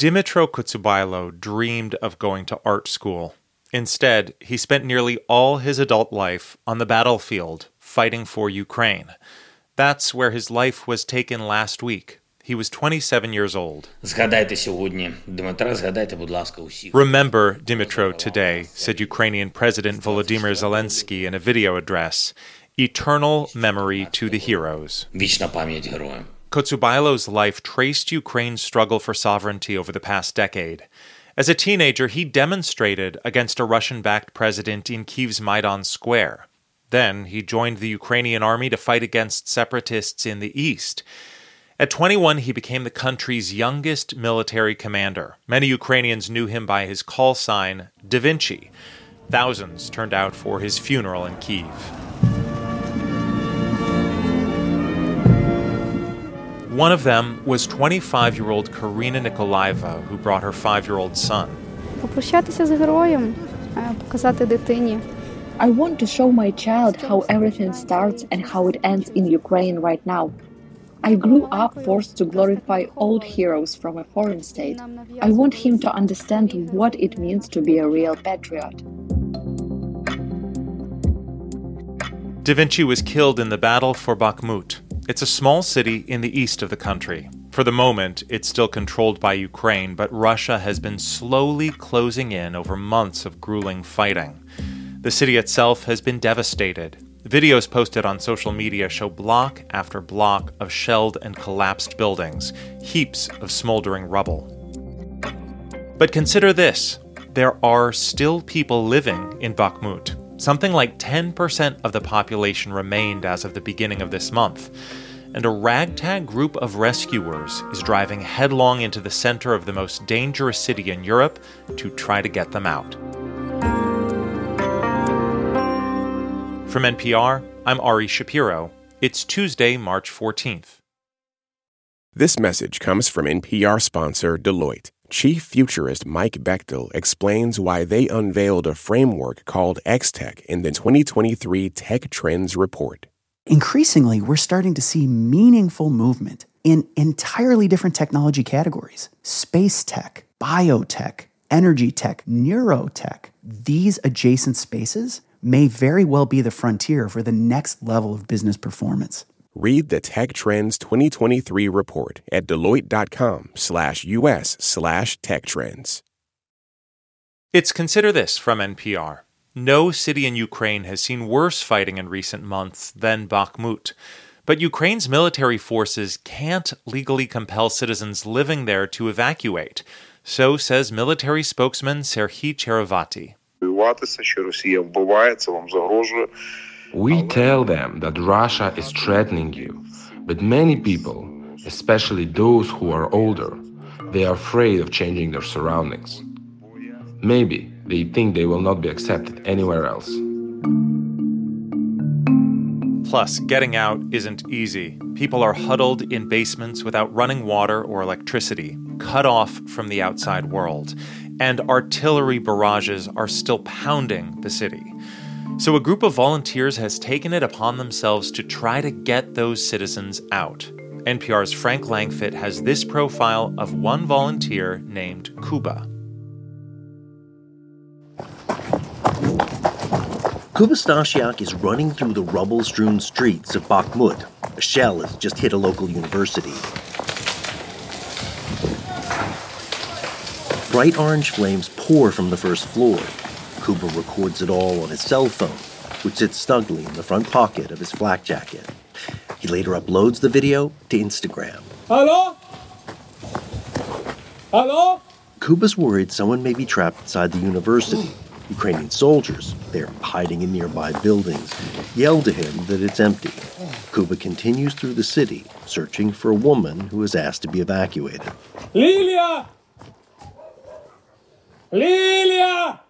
Dimitro Kotsubailo dreamed of going to art school. Instead, he spent nearly all his adult life on the battlefield fighting for Ukraine. That's where his life was taken last week. He was 27 years old. Remember Dimitro today, said Ukrainian President Volodymyr Zelensky in a video address. Eternal memory to the heroes. Kotsubailo's life traced Ukraine's struggle for sovereignty over the past decade. As a teenager, he demonstrated against a Russian backed president in Kiev's Maidan Square. Then he joined the Ukrainian army to fight against separatists in the east. At 21, he became the country's youngest military commander. Many Ukrainians knew him by his call sign, Da Vinci. Thousands turned out for his funeral in Kiev. One of them was 25 year old Karina Nikolaeva, who brought her five year old son. Попрощатися з героєм, показати дитині. I want to show my child how everything starts and how it ends in Ukraine right now. I grew up forced to glorify old heroes from a foreign state. I want him to understand what it means to be a real patriot. Da Vinci was killed in the battle for Bakhmut. it's a small city in the east of the country. For the moment, it's still controlled by Ukraine, but Russia has been slowly closing in over months of grueling fighting. The city itself has been devastated. Videos posted on social media show block after block of shelled and collapsed buildings, heaps of smoldering rubble. But consider this there are still people living in Bakhmut. Something like 10% of the population remained as of the beginning of this month. And a ragtag group of rescuers is driving headlong into the center of the most dangerous city in Europe to try to get them out. From NPR, I'm Ari Shapiro. It's Tuesday, March 14th. This message comes from NPR sponsor Deloitte. Chief futurist Mike Bechtel explains why they unveiled a framework called X-Tech in the 2023 Tech Trends Report. Increasingly, we're starting to see meaningful movement in entirely different technology categories space tech, biotech, energy tech, neurotech. These adjacent spaces may very well be the frontier for the next level of business performance. Read the Tech Trends 2023 report at deloitte.com slash us slash tech trends. It's Consider This from NPR. No city in Ukraine has seen worse fighting in recent months than Bakhmut. But Ukraine's military forces can't legally compel citizens living there to evacuate. So says military spokesman Serhiy Cherevati. We tell them that Russia is threatening you, but many people, especially those who are older, they are afraid of changing their surroundings. Maybe they think they will not be accepted anywhere else. Plus, getting out isn't easy. People are huddled in basements without running water or electricity, cut off from the outside world, and artillery barrages are still pounding the city. So, a group of volunteers has taken it upon themselves to try to get those citizens out. NPR's Frank Langfitt has this profile of one volunteer named Kuba. Kuba Stasiak is running through the rubble strewn streets of Bakhmut. A shell has just hit a local university. Bright orange flames pour from the first floor. Kuba records it all on his cell phone, which sits snugly in the front pocket of his flak jacket. He later uploads the video to Instagram. Hello? Hello? Kuba's worried someone may be trapped inside the university. Ukrainian soldiers, they're hiding in nearby buildings, yell to him that it's empty. Kuba continues through the city, searching for a woman who is asked to be evacuated. Lilia! Lilia!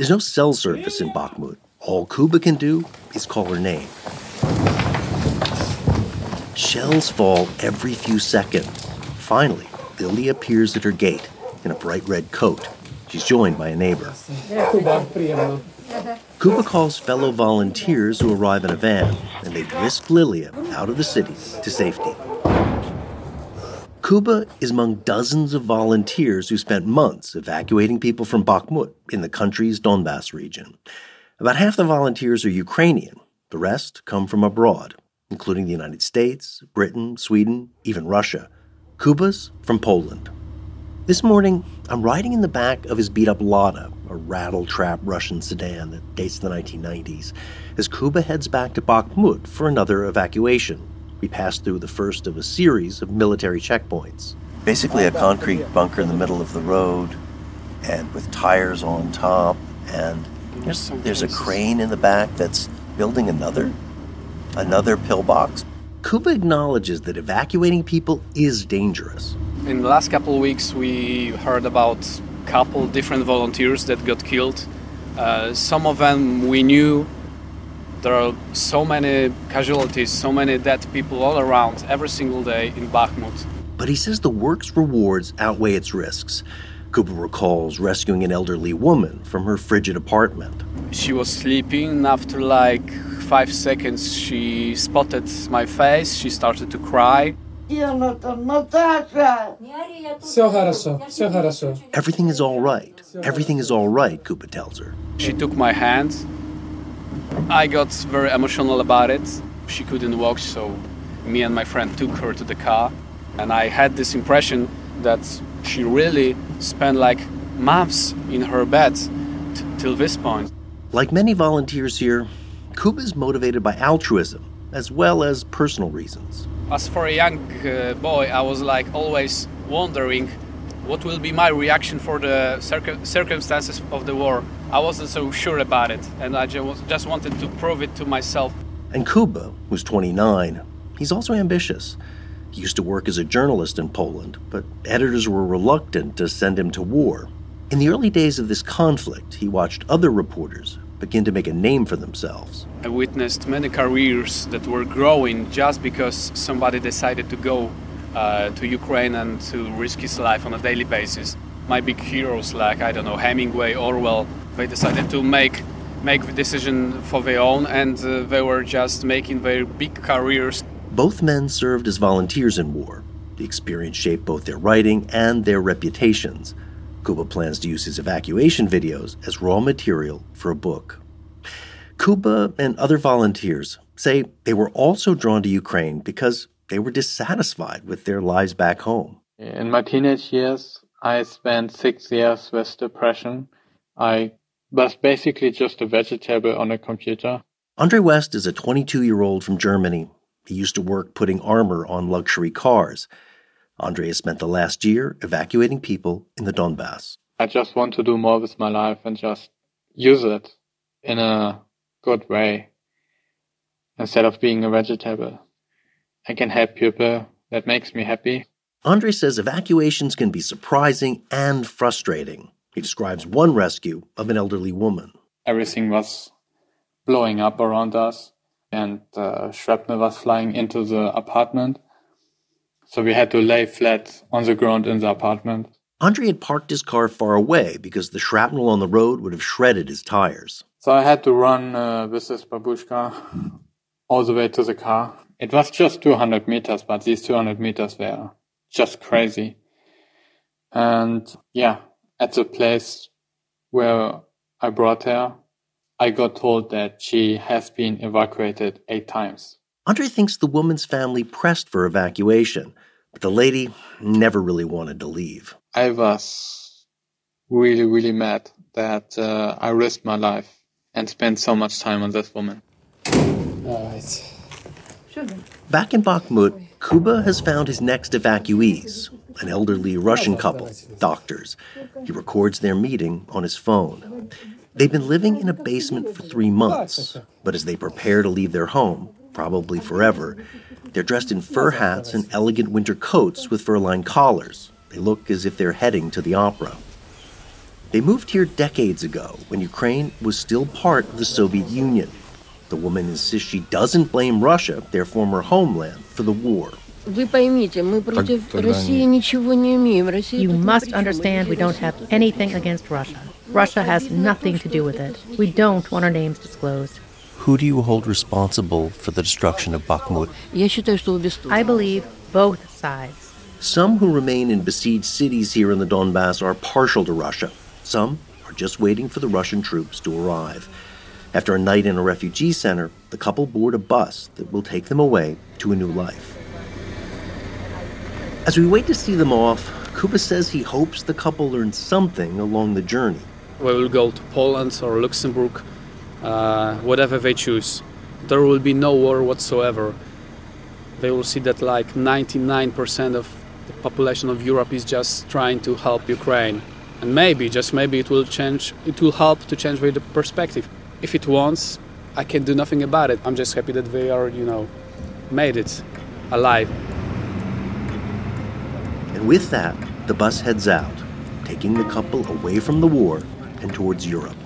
There's no cell service in Bakhmut. All Kuba can do is call her name. Shells fall every few seconds. Finally, Lily appears at her gate in a bright red coat. She's joined by a neighbor. Kuba calls fellow volunteers who arrive in a van, and they whisk Lilia out of the city to safety. Kuba is among dozens of volunteers who spent months evacuating people from Bakhmut in the country's Donbas region. About half the volunteers are Ukrainian, the rest come from abroad, including the United States, Britain, Sweden, even Russia. Kuba's from Poland. This morning, I'm riding in the back of his beat up Lada, a rattle trap Russian sedan that dates to the 1990s, as Kuba heads back to Bakhmut for another evacuation. We pass through the first of a series of military checkpoints. Basically, a concrete bunker in the middle of the road, and with tires on top, and there's, there's a crane in the back that's building another, another pillbox. Kuba acknowledges that evacuating people is dangerous. In the last couple of weeks, we heard about a couple different volunteers that got killed. Uh, some of them we knew there are so many casualties, so many dead people all around every single day in Bakhmut. But he says the work's rewards outweigh its risks. Kuba recalls rescuing an elderly woman from her frigid apartment. She was sleeping. After like five seconds, she spotted my face. She started to cry. Everything is all right. Everything is all right, Kuba tells her. She took my hand I got very emotional about it. She couldn't walk, so me and my friend took her to the car. And I had this impression that she really spent like months in her bed t- till this point. Like many volunteers here, Kuba is motivated by altruism as well as personal reasons. As for a young uh, boy, I was like always wondering what will be my reaction for the circ- circumstances of the war. I wasn't so sure about it, and I just wanted to prove it to myself. And Kuba, who's 29, he's also ambitious. He used to work as a journalist in Poland, but editors were reluctant to send him to war. In the early days of this conflict, he watched other reporters begin to make a name for themselves. I witnessed many careers that were growing just because somebody decided to go uh, to Ukraine and to risk his life on a daily basis. My big heroes, like I don't know Hemingway, Orwell, they decided to make make the decision for their own, and uh, they were just making their big careers. Both men served as volunteers in war. The experience shaped both their writing and their reputations. Kuba plans to use his evacuation videos as raw material for a book. Kuba and other volunteers say they were also drawn to Ukraine because they were dissatisfied with their lives back home. In my teenage years, I spent six years with depression. I was basically just a vegetable on a computer. Andre West is a 22 year old from Germany. He used to work putting armor on luxury cars. Andre has spent the last year evacuating people in the Donbas. I just want to do more with my life and just use it in a good way instead of being a vegetable. I can help people. That makes me happy. Andre says evacuations can be surprising and frustrating. He describes one rescue of an elderly woman. Everything was blowing up around us, and uh, shrapnel was flying into the apartment. So we had to lay flat on the ground in the apartment. Andre had parked his car far away because the shrapnel on the road would have shredded his tires. So I had to run uh, with this babushka all the way to the car. It was just 200 meters, but these 200 meters were just crazy. And yeah, at the place where I brought her, I got told that she has been evacuated eight times. Andre thinks the woman's family pressed for evacuation, but the lady never really wanted to leave. I was really, really mad that uh, I risked my life and spent so much time on this woman. Alright. Back in Bakhmut, Kuba has found his next evacuees, an elderly Russian couple, doctors. He records their meeting on his phone. They've been living in a basement for three months, but as they prepare to leave their home, probably forever, they're dressed in fur hats and elegant winter coats with fur lined collars. They look as if they're heading to the opera. They moved here decades ago when Ukraine was still part of the Soviet Union. The woman insists she doesn't blame Russia, their former homeland, for the war. Вы поймите, мы против России ничего не имеем. You must understand we don't have anything against Russia. Russia has nothing to do with it. We don't want our names disclosed. Who do you hold responsible for the destruction of Bakhmut? I believe both sides. Some who remain in besieged cities here in the Donbas are partial to Russia. Some are just waiting for the Russian troops to arrive. After a night in a refugee center, the couple board a bus that will take them away to a new life. As we wait to see them off, Kuba says he hopes the couple learns something along the journey. We will go to Poland or Luxembourg, uh, whatever they choose. There will be no war whatsoever. They will see that like 99% of the population of Europe is just trying to help Ukraine. And maybe, just maybe, it will change. It will help to change the perspective. If it wants, I can do nothing about it. I'm just happy that they are, you know, made it alive. And with that, the bus heads out, taking the couple away from the war and towards Europe.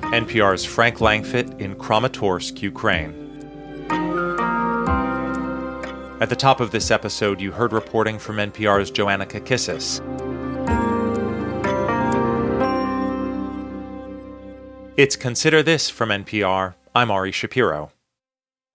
NPR's Frank Langfitt in Kramatorsk, Ukraine. At the top of this episode, you heard reporting from NPR's Joanna Kakissis. It's Consider This from NPR. I'm Ari Shapiro.